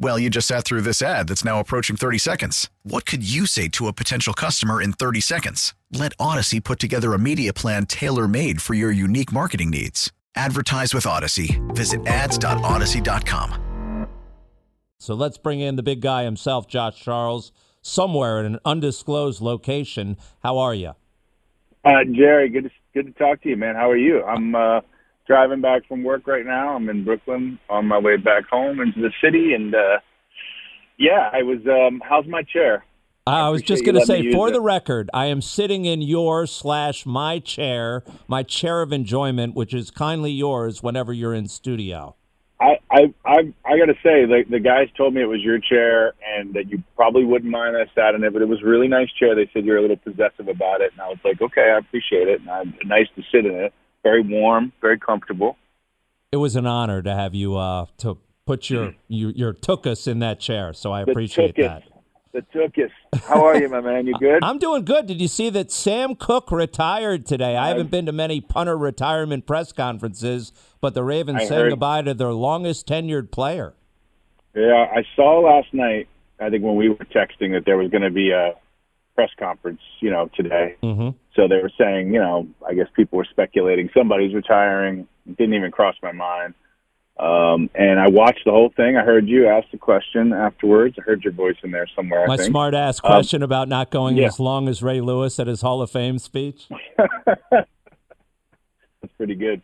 Well, you just sat through this ad that's now approaching 30 seconds. What could you say to a potential customer in 30 seconds? Let Audacy put together a media plan tailor made for your unique marketing needs. Advertise with Audacy. Visit ads.audacy.com. So let's bring in the big guy himself, Josh Charles, somewhere in an undisclosed location. How are you? Uh, Jerry, good to, good to talk to you, man. How are you? I'm uh, driving back from work right now. I'm in Brooklyn on my way back home into the city, and uh, yeah, I was. Um, how's my chair? I, was just going to say, for it. the record, I am sitting in your slash my chair, my chair of enjoyment, which is kindly yours whenever you're in studio. I I I, I got to say, the the guys told me it was your chair and that you probably wouldn't mind I sat in it, but it was a really nice chair. They said you're a little possessive about it, and I was like, okay, I appreciate it, and I'm nice to sit in it. Very warm, very comfortable. It was an honor to have you uh, to put your your, your tookus in that chair, so I The appreciate that. The Tookus. How are you, my man? You good? I'm doing good. Did you see that Sam Koch retired today? I haven't been to many punter retirement press conferences, but the Ravens I saying heard. goodbye to their longest tenured player. Yeah, I saw last night. I think when we were texting that there was going to be a press conference, you know, today. Mm-hmm. So they were saying, you know, I guess people were speculating somebody's retiring. It didn't even cross my mind. Um, and I watched the whole thing. I heard you ask the question afterwards. I heard your voice in there somewhere. I My smart ass Um, question about not going yeah. as long as Ray Lewis at his Hall of Fame speech. That's pretty good.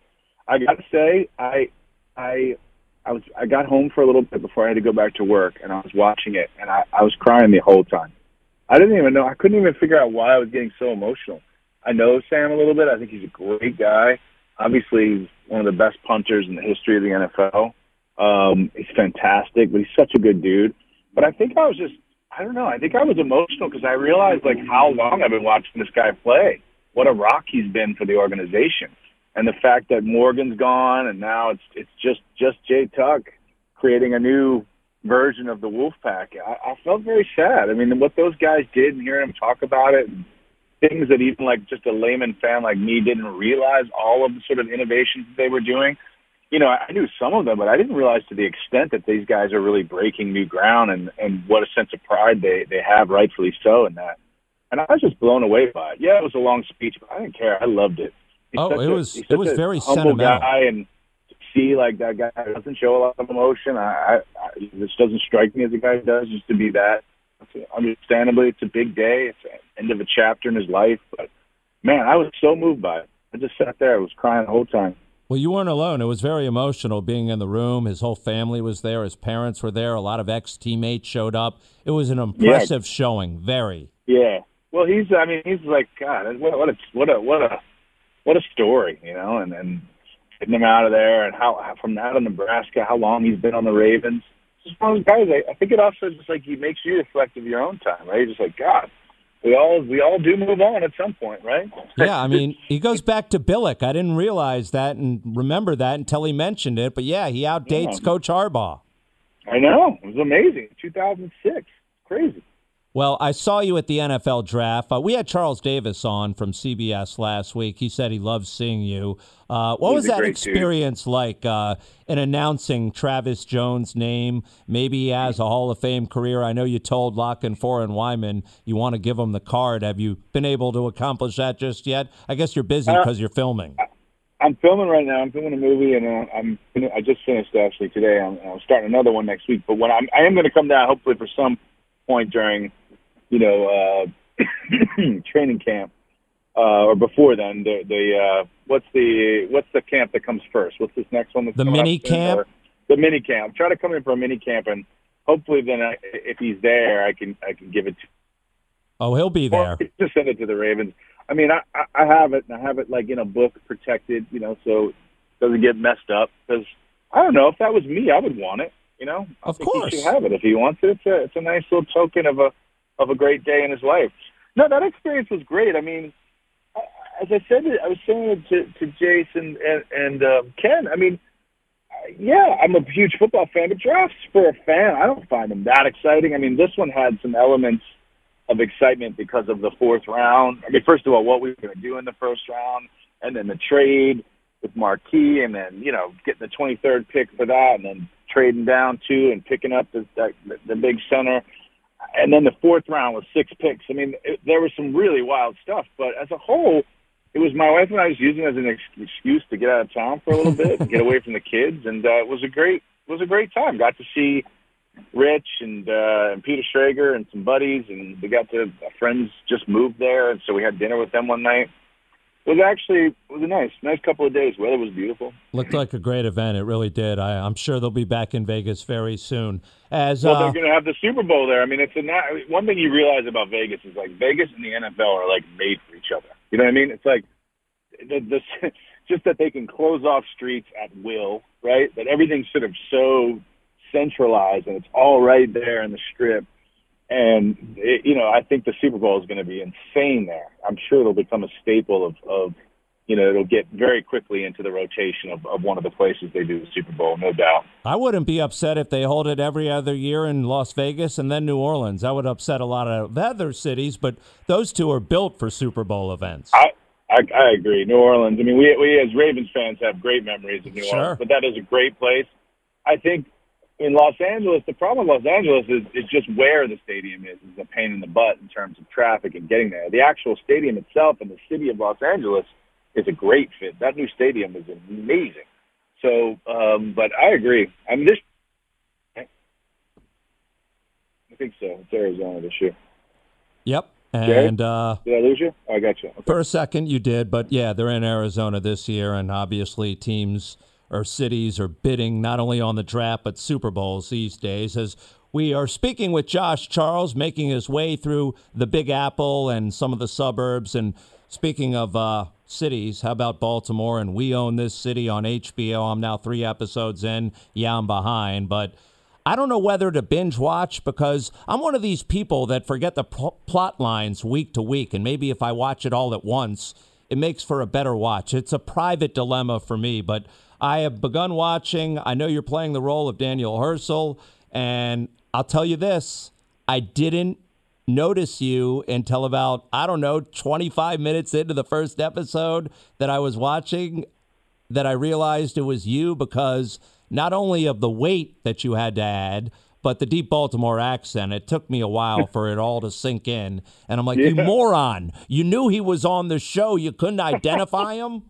I got to say, I, I, I was, I got home for a little bit before I had to go back to work, and I was watching it, and I, I was crying the whole time. I didn't even know. I couldn't even figure out why I was getting so emotional. I know Sam a little bit. I think he's a great guy. Obviously, he's one of the best punters in the history of the NFL. Um, he's fantastic, but he's such a good dude. But I think I was just, I don't know. I think I was emotional because I realized like how long I've been watching this guy play. What a rock he's been for the organization, and the fact that Morgan's gone, and now it's it's just just Jay Tuck creating a new version of the Wolfpack. I, I felt very sad. I mean, what those guys did, and hearing them talk about it, and things that even like just a layman fan like me didn't realize all of the sort of innovations that they were doing. You know, I knew some of them, but I didn't realize to the extent that these guys are really breaking new ground, and and what a sense of pride they they have, rightfully so, in that. And I was just blown away by it. Yeah, it was a long speech, but I didn't care. I loved it. He's Oh, it a- was- it was very sentimental. guy, and see like that guy doesn't show a lot of emotion. I, I, I this doesn't strike me as a guy who does. Just to be that, understandably, it's a big day. It's the end of a chapter in his life. But man, I was so moved by it. I just sat there. I was crying the whole time. Well, you weren't alone. It was very emotional being in the room. His whole family was there. His parents were there. A lot of ex teammates showed up. It was an impressive showing. Very. Yeah. Well, he's. I mean, he's like God. What, what a what a what a what a story, you know. And and getting him out of there, and how from out of Nebraska, how long he's been on the Ravens. Just one of those guys. I, I think it also just like he makes you reflect of your own time, right? You're just like God. We all we all do move on at some point, right? Yeah, I mean, he goes back to Billick. I didn't realize that and remember that until he mentioned it. But yeah, he outdates Yeah. Coach Harbaugh. I know it was amazing. 2006, crazy. Well, I saw you at the NFL draft. Uh, we had Charles Davis on from CBS last week. He said he loves seeing you. Uh, what He's was that great dude. experience like uh, in announcing Travis Jones' name? Maybe he has a Hall of Fame career. I know you told La Canfora and Weinman you want to give him the card. Have you been able to accomplish that just yet? I guess you're busy Uh, because you're filming. I'm filming right now. I'm filming a movie, and uh, I'm I just finished actually today. I'm, I'm starting another one next week. But when I'm I am going to come down, hopefully for some point during, you know, uh, training camp, uh, or before then. The the uh, what's the what's the camp that comes first? What's this next one? That's The mini camp? Or- The mini camp. Try to come in for a mini camp and hopefully, then I, if he's there, I can I can give it to. Oh, he'll be there. Just send it to the Ravens. I mean, I I have it, and I have it like in a book, protected, you know, so it doesn't get messed up. Because I don't know if that was me, I would want it. You know, I Of think course. he should have it if he wants it. It's a it's a nice little token of a of a great day in his life. No, that experience was great. I mean, as I said, I was saying it to to Jason and and um, Ken. I mean, yeah, I'm a huge football fan, but drafts for a fan, I don't find them that exciting. I mean, this one had some elements of excitement because of the fourth round. I mean, first of all, what we were going to do in the first round, and then the trade with Marquise, and then you know getting the 23rd pick for that, and then trading down two and picking up the the, the big center, and then the fourth round with six picks. I mean, it, there was some really wild stuff, but as a whole, it was my wife and I was using it as an ex- excuse to get out of town for a little bit and get away from the kids, and uh, it was a great it was a great time. Got to see Rich and uh, and Peter Schrager and some buddies, and we got to our friends just moved there, and so we had dinner with them one night. It was actually it was a nice nice couple of days. Weather was beautiful. Looked like a great event. It really did. I, I'm sure they'll be back in Vegas very soon. As Well, uh, they're going to have the Super Bowl there. I mean, it's a na- one thing you realize about Vegas is like Vegas and the NFL are like made for each other. You know what I mean? It's like the, the just that they can close off streets at will, right? That everything's sort of so centralized and it's all right there in the strip. And it, you know, I think the Super Bowl is going to be insane there. I'm sure it'll become a staple of, of you know, it'll get very quickly into the rotation of, of one of the places they do the Super Bowl, no doubt. I wouldn't be upset if they hold it every other year in Las Vegas and then New Orleans. That would upset a lot of other cities, but those two are built for Super Bowl events. I, I I agree. New Orleans. I mean, we we as Ravens fans have great memories of New Sure. Orleans, but that is a great place. I think in Los Angeles, the problem with Los Angeles is is just where the stadium is is a pain in the butt in terms of traffic and getting there. The actual stadium itself in the city of Los Angeles is a great fit. That new stadium is amazing. So, um, but I agree. I mean, this. I think so. It's Arizona this year. Yep. And uh, Did I lose you? Oh, I got you. Okay. for a second, you did, but yeah, they're in Arizona this year, and obviously teams or cities are bidding not only on the draft but Super Bowls these days. As we are speaking with Josh Charles, making his way through the Big Apple and some of the suburbs. And speaking of uh, cities, how about Baltimore? And we own this city on HBO. I'm now three episodes in. Yeah, I'm behind, but. I don't know whether to binge watch because I'm one of these people that forget the pl- plot lines week to week. And maybe if I watch it all at once, it makes for a better watch. It's a private dilemma for me, but I have begun watching. I know you're playing the role of Daniel Hersl. And I'll tell you this I didn't notice you until about, I don't know, 25 minutes into the first episode that I was watching that I realized it was you because not only of the weight that you had to add, but the deep Baltimore accent. It took me a while for it all to sink in. And I'm like, you moron. You knew he was on the show. You couldn't identify him?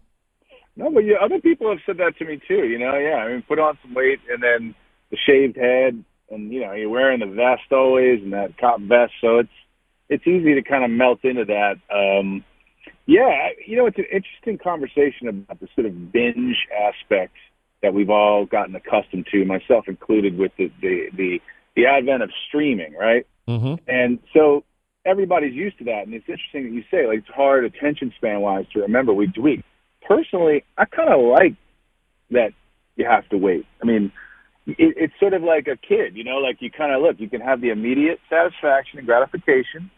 No, but yeah, other people have said that to me too. You know, yeah. I mean, put on some weight and then the shaved head, and you know, you're wearing the vest always and that cop vest, so it's it's easy to kind of melt into that. Um, yeah, you know, it's an interesting conversation about the sort of binge aspect that we've all gotten accustomed to, myself included, with the the the, the advent of streaming, right? Mm-hmm. And so everybody's used to that. And it's interesting that you say, like, it's hard attention span wise to remember week to week. Personally, I kind of like that you have to wait. I mean, it, it's sort of like a kid, you know, like you kind of look, you can have the immediate satisfaction and gratification,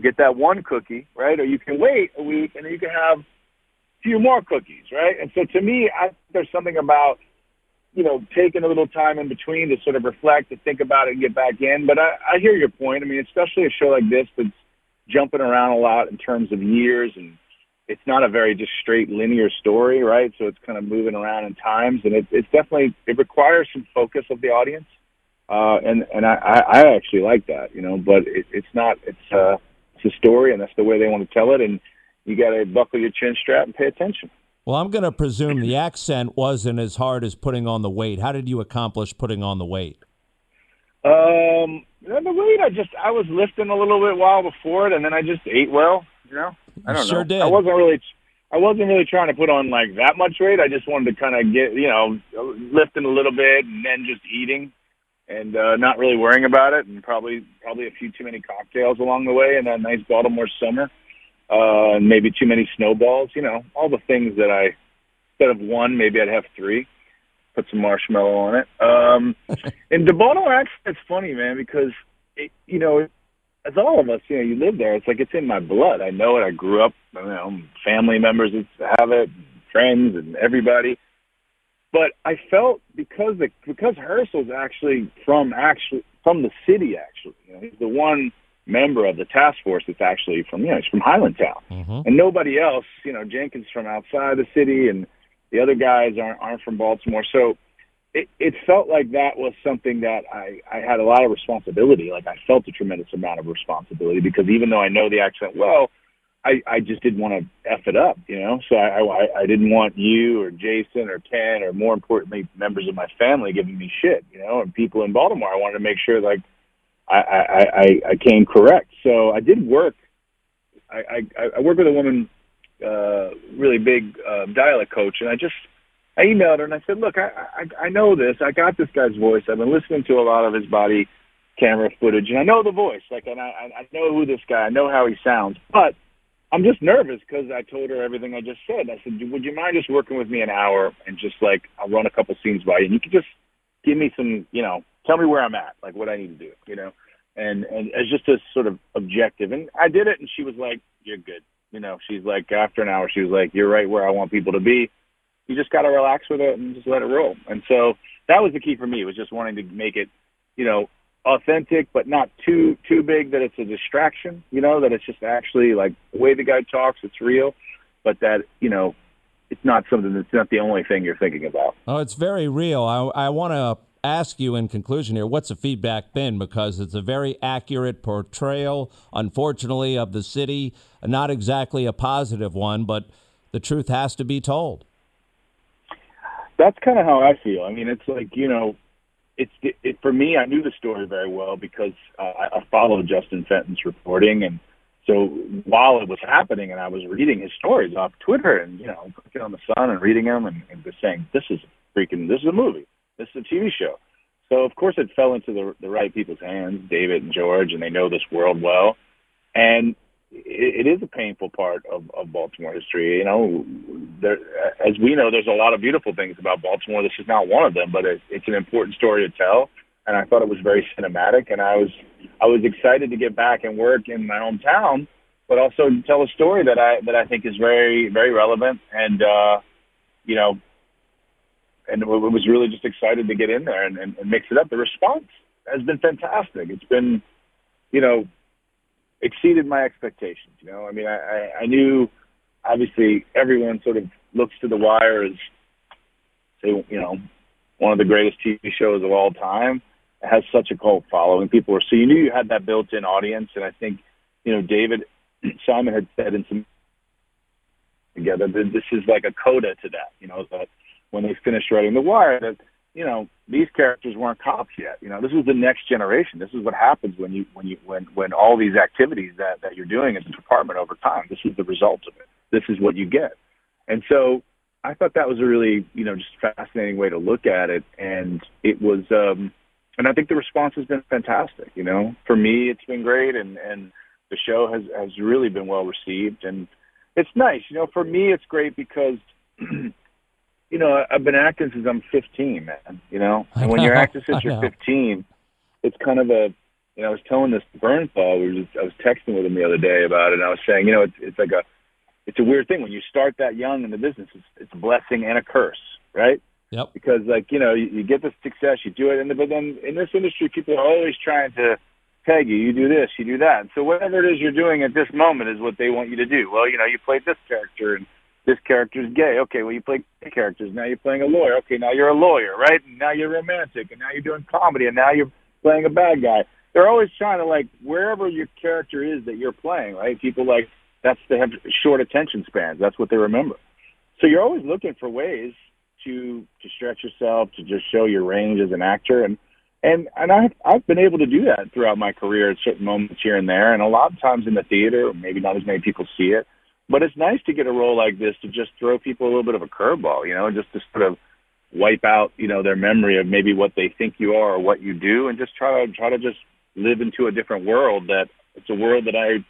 get that one cookie, right? Or you can wait a week and then you can have a few more cookies, right? And so to me, I, there's something about you know, taking a little time in between to sort of reflect, to think about it, and get back in. But I, I hear your point. I mean, especially a show like this that's jumping around a lot in terms of years, and it's not a very just straight linear story, right? So it's kind of moving around in times, and it, it's definitely it requires some focus of the audience. Uh, and and I, I actually like that, you know. But it, it's not. It's uh, it's a story, and that's the way they want to tell it. And you got to buckle your chin strap and pay attention. Well, I'm going to presume the accent wasn't as hard as putting on the weight. How did you accomplish putting on the weight? Um, the weight I just I was lifting a little bit while before it, and then I just ate well. You know, I don't Sure know. did. I wasn't really. I wasn't really trying to put on like that much weight. I just wanted to kind of get, you know, lifting a little bit and then just eating. and uh, not really worrying about it, and probably probably a few too many cocktails along the way, and a nice Baltimore summer, uh, and maybe too many snowballs. You know, all the things that I instead of one, maybe I'd have three. Put some marshmallow on it. Um, and the Baltimore accent, it's funny, man, because it, you know, as all of us, you know, you live there. It's like it's in my blood. I know it. I grew up. You know, family members have it, friends, and everybody but I felt because the because Hersl's actually from actually from the city actually. You know, he's the one member of the task force that's actually from you know he's from Highlandtown, Mhm. and nobody else. You know, Jenkins from outside the city, and the other guys aren't aren't from Baltimore. So it it felt like that was something that I I had a lot of responsibility. Like I felt a tremendous amount of responsibility because even though I know the accent well, I, I just didn't want to f it up, you know. So I, I I didn't want you or Jason or Ken or more importantly members of my family giving me shit, you know, and people in Baltimore. I wanted to make sure like I I I, I came correct. So I did work. I I, I work with a woman, uh, really big uh, dialect coach, and I just I emailed her and I said, look, I, I I know this. I got this guy's voice. I've been listening to a lot of his body camera footage, and I know the voice. Like, and I I know who this guy. I know how he sounds, but I'm just nervous because I told her everything I just said. I said, would you mind just working with me an hour and just like I'll run a couple scenes by you, and you could just give me some, you know, tell me where I'm at, like what I need to do, you know, and and as just a sort of objective. And I did it, and she was like, you're good, you know. She's like, after an hour, she was like, you're right where I want people to be. You just got to relax with it and just let it roll. And so that was the key for me was just wanting to make it, you know, authentic, but not too too big that it's a distraction. You know, that it's just actually like the way the guy talks, it's real, but that you know, it's not something that's not the only thing you're thinking about. Oh, it's very real. I, I want to ask you in conclusion here what's the feedback been? Because it's a very accurate portrayal, unfortunately, of the city. Not exactly a positive one, but the truth has to be told. That's kind of how I feel. I mean, it's like you know, it's it, it, for me. I knew the story very well because uh, I, I followed Justin Fenton's reporting, and so while it was happening, and I was reading his stories off Twitter, and you know, clicking on the Sun and reading them, and, and just saying, "This is freaking. This is a movie. This is a TV show." So of course, it fell into the the right people's hands, David and George, and they know this world well, and it, it is a painful part of, of Baltimore history. You know, there, as we know, there's a lot of beautiful things about Baltimore. This is not one of them, but it, it's an important story to tell. And I thought it was very cinematic, and I was I was excited to get back and work in my hometown, but also tell a story that I that I think is very very relevant, and uh, you know, and it was really just excited to get in there and, and, and mix it up. The response has been fantastic. It's been, you know, exceeded my expectations. You know, I mean, I, I, I knew obviously everyone sort of looks to The Wire as, say, you know, one of the greatest TV shows of all time. It has such a cult following. People were so you knew you had that built-in audience, and I think, you know, David Simon had said in some together that this is like a coda to that. You know, that when they finished writing The Wire, that you know these characters weren't cops yet. You know, this was the next generation. This is what happens when you when you when when all these activities that that you're doing as a department over time. This is the result of it. This is what you get. And so I thought that was a really you know just fascinating way to look at it, and it was. um and I think the response has been fantastic. You know, for me, it's been great, and and the show has has really been well received, and it's nice. You know, for me, it's great because you know, I've been acting since I'm 15, man. You know, and when you're acting since you're 15, it's kind of a, you know, I was telling this to Bernthal. We were just, I was texting with him the other day about it, and I was saying, you know, it's it's like a, it's a weird thing when you start that young in the business. It's, it's a blessing and a curse, right? Yep. Because like you know, you, you get the success, you do it, and but then in this industry, people are always trying to peg you. You do this, you do that. And so whatever it is you're doing at this moment is what they want you to do. Well, you know, you played this character and this character's gay. Okay, well you play gay characters. Now you're playing a lawyer. Okay, now you're a lawyer, right? And now you're romantic, and now you're doing comedy, and now you're playing a bad guy. They're always trying to like wherever your character is that you're playing, right? People like that's they have short attention spans. That's what they remember. So you're always looking for ways to to stretch yourself, to just show your range as an actor, and and and I've I've been able to do that throughout my career at certain moments here and there, and a lot of times in the theater, maybe not as many people see it, but it's nice to get a role like this to just throw people a little bit of a curveball, you know, just to sort of wipe out, you know, their memory of maybe what they think you are or what you do, and just try to try to just live into a different world that it's a world that I,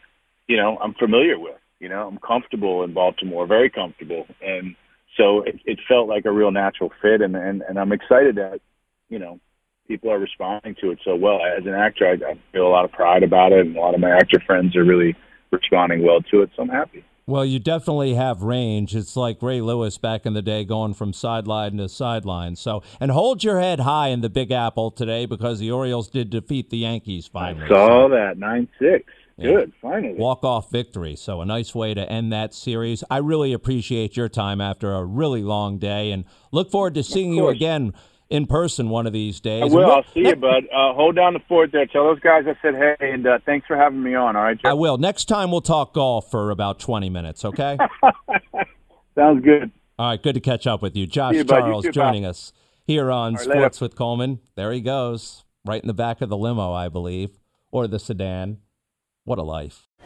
you know, I'm familiar with. You know, I'm comfortable in Baltimore, very comfortable, and so it, it felt like a real natural fit, and, and and I'm excited that, you know, people are responding to it so well. As an actor, I, I feel a lot of pride about it, and a lot of my actor friends are really responding well to it. So I'm happy. Well, you definitely have range. It's like Ray Lewis back in the day going from sideline to sideline. So, and hold your head high in the Big Apple today because the Orioles did defeat the Yankees finally. I saw that 9 6. Good, finally. Walk off victory. So, a nice way to end that series. I really appreciate your time after a really long day and look forward to seeing you again in person one of these days. I will. I'll see you, bud. Uh, hold down the fort there. Tell those guys I said hey, and uh, thanks for having me on. All right, Jeff? I will. Next time we'll talk golf for about 20 minutes, okay? Sounds good. All right, good to catch up with you. Josh you, Charles too, joining us here on right, Sports later. with Coleman. There he goes, right in the back of the limo, I believe, or the sedan. What a life.